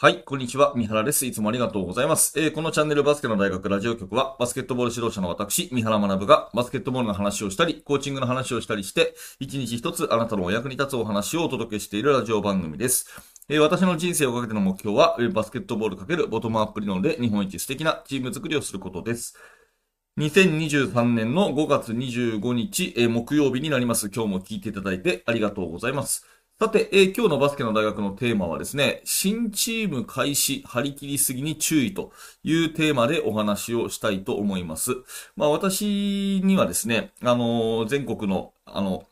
はい、こんにちは。三原です。いつもありがとうございます。えー、このチャンネルバスケの大学ラジオ局は、バスケットボール指導者の私、三原学が、バスケットボールの話をしたり、コーチングの話をしたりして、一日一つあなたのお役に立つお話をお届けしているラジオ番組です。えー、私の人生をかけての目標は、バスケットボールかけるボトムアップ理論で日本一素敵なチーム作りをすることです。2023年の5月25日、えー、木曜日になります。今日も聞いていただいてありがとうございます。さて、えー、今日のバスケの大学のテーマはですね、新チーム開始、張り切りすぎに注意というテーマでお話をしたいと思います。まあ私にはですね、あのー、全国の、あの、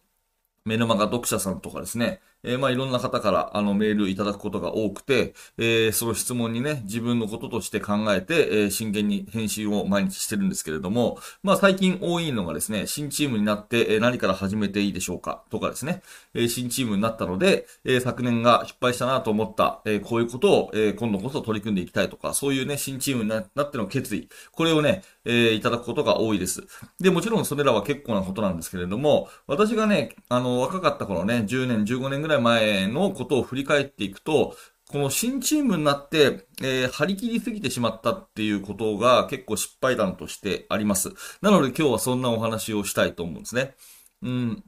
メルマガ読者さんとかですね、えー、まあいろんな方からあのメールいただくことが多くて、えー、その質問にね、自分のこととして考えて、えー、真剣に返信を毎日してるんですけれども、まあ最近多いのがですね、新チームになって、え何から始めていいでしょうかとかですね、え新チームになったので、え昨年が失敗したなと思った、えこういうことを、え今度こそ取り組んでいきたいとか、そういうね、新チームになっての決意、これをね、えいただくことが多いです。で、もちろんそれらは結構なことなんですけれども、私がね、あの、若かった頃ね、10年、15年ぐらい前のことを振り返っていくと、この新チームになって、えー、張り切りすぎてしまったっていうことが結構失敗談としてあります。なので今日はそんなお話をしたいと思うんですね。うん。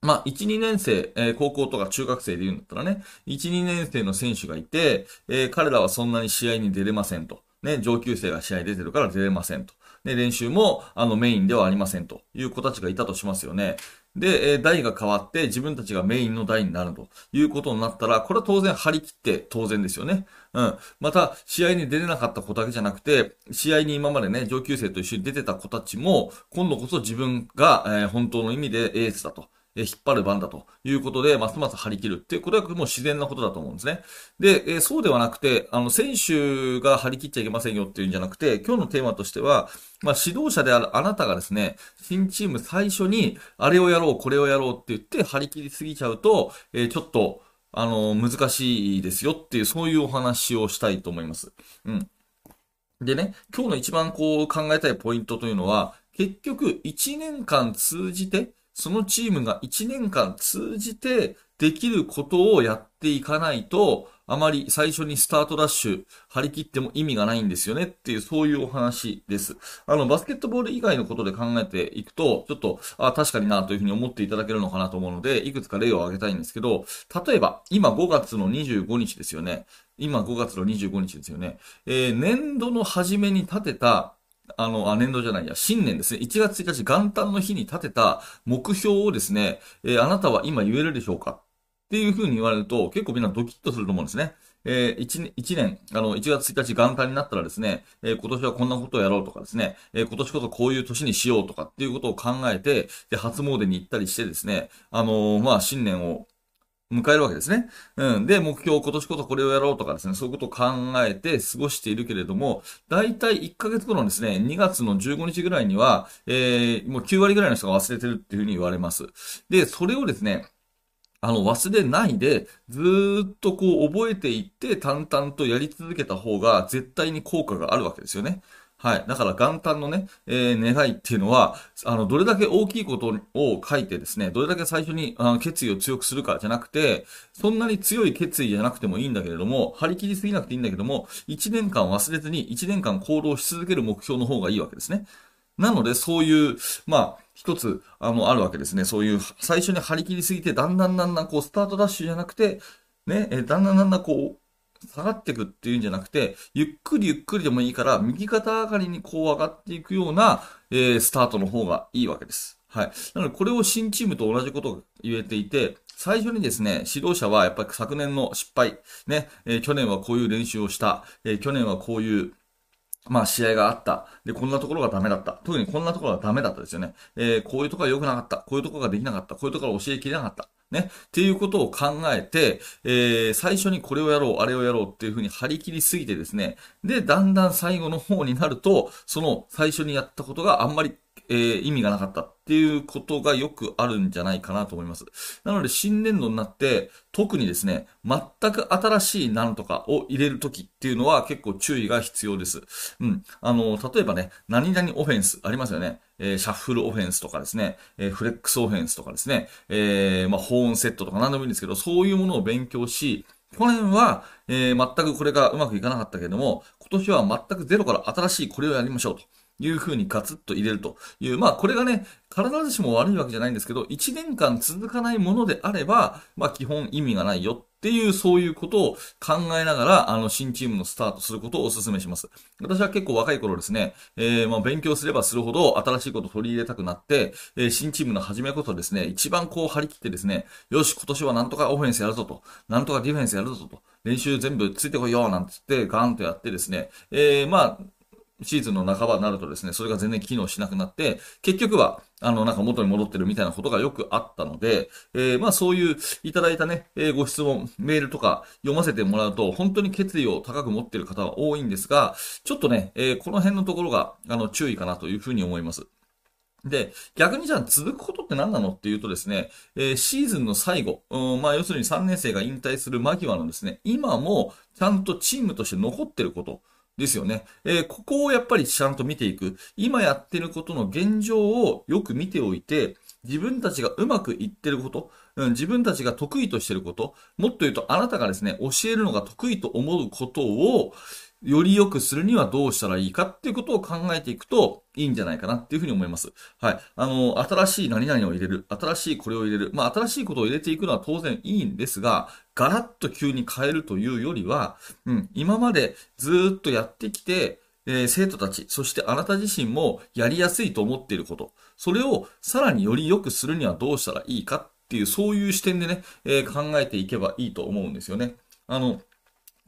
まあ、1、2年生、えー、高校とか中学生で言うんだったらね、1、2年生の選手がいて、えー、彼らはそんなに試合に出れませんと。ね、上級生が試合出てるから出れませんと。ね、練習も、あの、メインではありませんという子たちがいたとしますよね。で、え台が変わって自分たちがメインの台になるということになったら、これは当然張り切って当然ですよね。うん。また、試合に出れなかった子だけじゃなくて、試合に今までね、上級生と一緒に出てた子たちも、今度こそ自分が、え、本当の意味でエースだと。え引っ張る番だということで、ますます張り切るっていう、これはもう自然なことだと思うんですね。で、えそうではなくて、あの、選手が張り切っちゃいけませんよっていうんじゃなくて、今日のテーマとしては、まあ、指導者であるあなたがですね、新チーム最初に、あれをやろう、これをやろうって言って張り切りすぎちゃうと、え、ちょっと、あの、難しいですよっていう、そういうお話をしたいと思います。うん。でね、今日の一番こう考えたいポイントというのは、結局1年間通じて、そのチームが1年間通じてできることをやっていかないと、あまり最初にスタートダッシュ張り切っても意味がないんですよねっていう、そういうお話です。あの、バスケットボール以外のことで考えていくと、ちょっと、あ、確かになというふうに思っていただけるのかなと思うので、いくつか例を挙げたいんですけど、例えば、今5月の25日ですよね。今5月の25日ですよね。えー、年度の初めに立てたあの、あ、年度じゃないや、新年ですね。1月1日元旦の日に立てた目標をですね、えー、あなたは今言えるでしょうか？っていう風に言われると、結構みんなドキッとすると思うんですね。えー、1, 1年、あの、1月1日元旦になったらですね、えー、今年はこんなことをやろうとかですね、えー、今年こそこういう年にしようとかっていうことを考えて、で、初詣に行ったりしてですね、あのー、まあ、新年を迎えるわけですね。うん。で、目標、今年こそこれをやろうとかですね、そういうことを考えて過ごしているけれども、だいたい1ヶ月後のですね、2月の15日ぐらいには、えー、もう9割ぐらいの人が忘れてるっていうふうに言われます。で、それをですね、あの、忘れないで、ずっとこう覚えていって、淡々とやり続けた方が絶対に効果があるわけですよね。はい。だから元旦のね、えー、願いっていうのは、あの、どれだけ大きいことを書いてですね、どれだけ最初にあの決意を強くするかじゃなくて、そんなに強い決意じゃなくてもいいんだけれども、張り切りすぎなくていいんだけども、1年間忘れずに1年間行動し続ける目標の方がいいわけですね。なので、そういう、まあ、一つ、あの、あるわけですね。そういう、最初に張り切りすぎて、だんだんだんだんこう、スタートダッシュじゃなくて、ね、えだんだんだんだんこう、下がっていくっていうんじゃなくて、ゆっくりゆっくりでもいいから、右肩上がりにこう上がっていくような、えー、スタートの方がいいわけです。はい。なので、これを新チームと同じことが言えていて、最初にですね、指導者はやっぱり昨年の失敗、ね、えー、去年はこういう練習をした、えー、去年はこういうまあ試合があった。で、こんなところがダメだった。特にこんなところがダメだったですよね。えー、こういうところが良くなかった。こういうところができなかった。こういうところが教えきれなかった。ね。っていうことを考えて、えー、最初にこれをやろう、あれをやろうっていうふうに張り切りすぎてですね。で、だんだん最後の方になると、その最初にやったことがあんまりえー、意味がなかったっていうことがよくあるんじゃないかなと思います。なので新年度になって、特にですね、全く新しい何とかを入れるときっていうのは結構注意が必要です。うん。あの、例えばね、何々オフェンスありますよね。えー、シャッフルオフェンスとかですね、えー、フレックスオフェンスとかですね、えー、まあ、ホーンセットとか何でもいいんですけど、そういうものを勉強し、去年は、えー、全くこれがうまくいかなかったけれども、今年は全くゼロから新しいこれをやりましょうと。いうふうにガツッと入れるという、まあこれがね、必ずしも悪いわけじゃないんですけど、1年間続かないものであれば、まあ基本意味がないよっていう、そういうことを考えながら、あの、新チームのスタートすることをお勧めします。私は結構若い頃ですね、えー、まあ勉強すればするほど新しいことを取り入れたくなって、えー、新チームの始めことですね、一番こう張り切ってですね、よし、今年はなんとかオフェンスやるぞと、なんとかディフェンスやるぞと、練習全部ついてこいよ、なんつってガーンとやってですね、えー、まあ、シーズンの半ばになるとですね、それが全然機能しなくなって、結局は、あの、なんか元に戻ってるみたいなことがよくあったので、えー、まあそういういただいたね、えー、ご質問、メールとか読ませてもらうと、本当に決意を高く持ってる方は多いんですが、ちょっとね、えー、この辺のところが、あの、注意かなというふうに思います。で、逆にじゃあ続くことって何なのっていうとですね、えー、シーズンの最後、うん、まあ要するに3年生が引退する間際のですね、今もちゃんとチームとして残ってること、ですよね。えー、ここをやっぱりちゃんと見ていく。今やってることの現状をよく見ておいて、自分たちがうまくいってること、うん、自分たちが得意としてること、もっと言うとあなたがですね、教えるのが得意と思うことを、より良くするにはどうしたらいいかっていうことを考えていくといいんじゃないかなっていうふうに思います。はい。あの、新しい何々を入れる。新しいこれを入れる。まあ、新しいことを入れていくのは当然いいんですが、ガラッと急に変えるというよりは、うん、今までずっとやってきて、えー、生徒たち、そしてあなた自身もやりやすいと思っていること、それをさらにより良くするにはどうしたらいいかっていう、そういう視点でね、えー、考えていけばいいと思うんですよね。あの、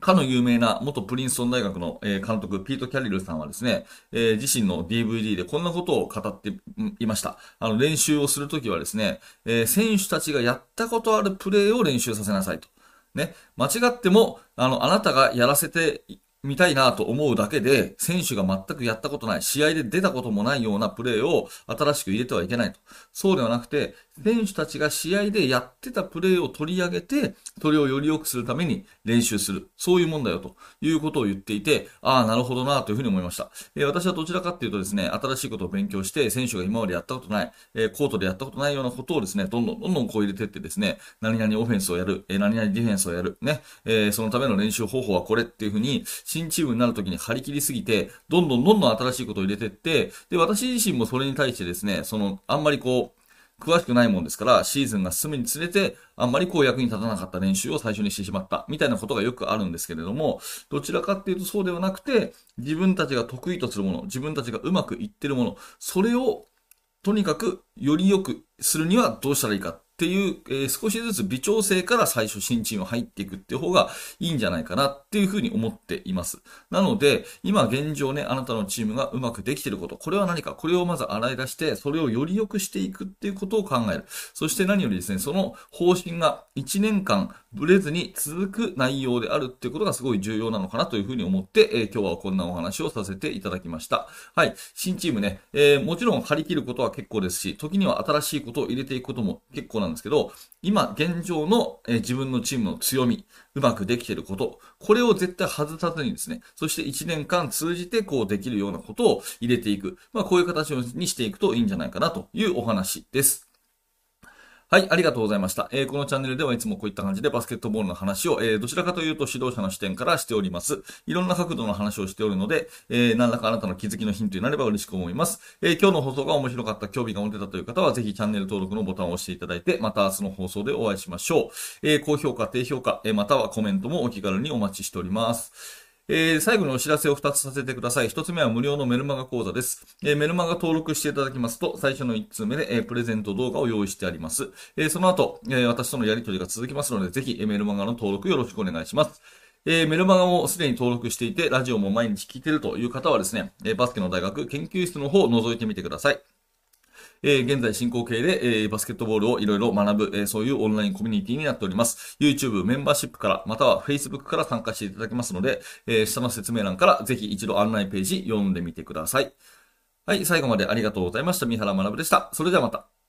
かの有名な元プリンストン大学の監督、ピート・キャリルさんはですね、えー、自身の DVD でこんなことを語っていました。あの、練習をするときはですね、えー、選手たちがやったことあるプレーを練習させなさいと。ね、間違っても、あの、あなたがやらせて見たいなと思うだけで、選手が全くやったことない、試合で出たこともないようなプレーを新しく入れてはいけないと。そうではなくて、選手たちが試合でやってたプレーを取り上げて、それをより良くするために練習する。そういうもんだよということを言っていて、ああ、なるほどなというふうに思いました。えー、私はどちらかっていうとですね、新しいことを勉強して、選手が今までやったことない、えー、コートでやったことないようなことをですね、どんどんどんどんこう入れてってですね、何々オフェンスをやる、えー、何々ディフェンスをやる、ね、えー、そのための練習方法はこれっていうふうに、新チームになるときに張り切りすぎて、どんどんどんどん新しいことを入れてって、で、私自身もそれに対してですね、その、あんまりこう、詳しくないもんですから、シーズンが進むにつれて、あんまりこう役に立たなかった練習を最初にしてしまった、みたいなことがよくあるんですけれども、どちらかっていうとそうではなくて、自分たちが得意とするもの、自分たちがうまくいってるもの、それを、とにかく、より良くするにはどうしたらいいか。っていう、えー、少しずつ微調整から最初新チーム入っていくっていう方がいいんじゃないかなっていうふうに思っています。なので、今現状ね、あなたのチームがうまくできていること、これは何か、これをまず洗い出して、それをより良くしていくっていうことを考える。そして何よりですね、その方針が1年間ブレずに続く内容であるっていうことがすごい重要なのかなというふうに思って、えー、今日はこんなお話をさせていただきました。はい。新チームね、えー、もちろん張り切ることは結構ですし、時には新しいことを入れていくことも結構なんですんですけど、今現状の、え自分のチームの強み、うまくできていること、これを絶対外さずにですね、そして1年間通じてこうできるようなことを入れていく。まあこういう形にしていくといいんじゃないかなというお話です。はい、ありがとうございました。えー、このチャンネルではいつもこういった感じでバスケットボールの話を、えー、どちらかというと指導者の視点からしております。いろんな角度の話をしておるので、えー、何らかあなたの気づきのヒントになれば嬉しく思います。え、今日の放送が面白かった、興味が持てたという方は、ぜひチャンネル登録のボタンを押していただいて、また明日の放送でお会いしましょう。え、高評価、低評価、え、またはコメントもお気軽にお待ちしております。えー、最後にお知らせを2つさせてください。1つ目は無料のメルマガ講座です。えー、メルマガ登録していただきますと、最初の1通目で、えー、プレゼント動画を用意してあります。えその後、え私とのやりとりが続きますので、ぜひ、えメルマガの登録よろしくお願いします。えー、メルマガをすでに登録していて、ラジオも毎日聞いているという方はですね、えバスケの大学研究室の方を覗いてみてください。えー、現在進行形で、えー、バスケットボールをいろいろ学ぶ、えー、そういうオンラインコミュニティになっております。YouTube メンバーシップから、または Facebook から参加していただけますので、えー、下の説明欄からぜひ一度案内ページ読んでみてください。はい、最後までありがとうございました。三原学でした。それではまた。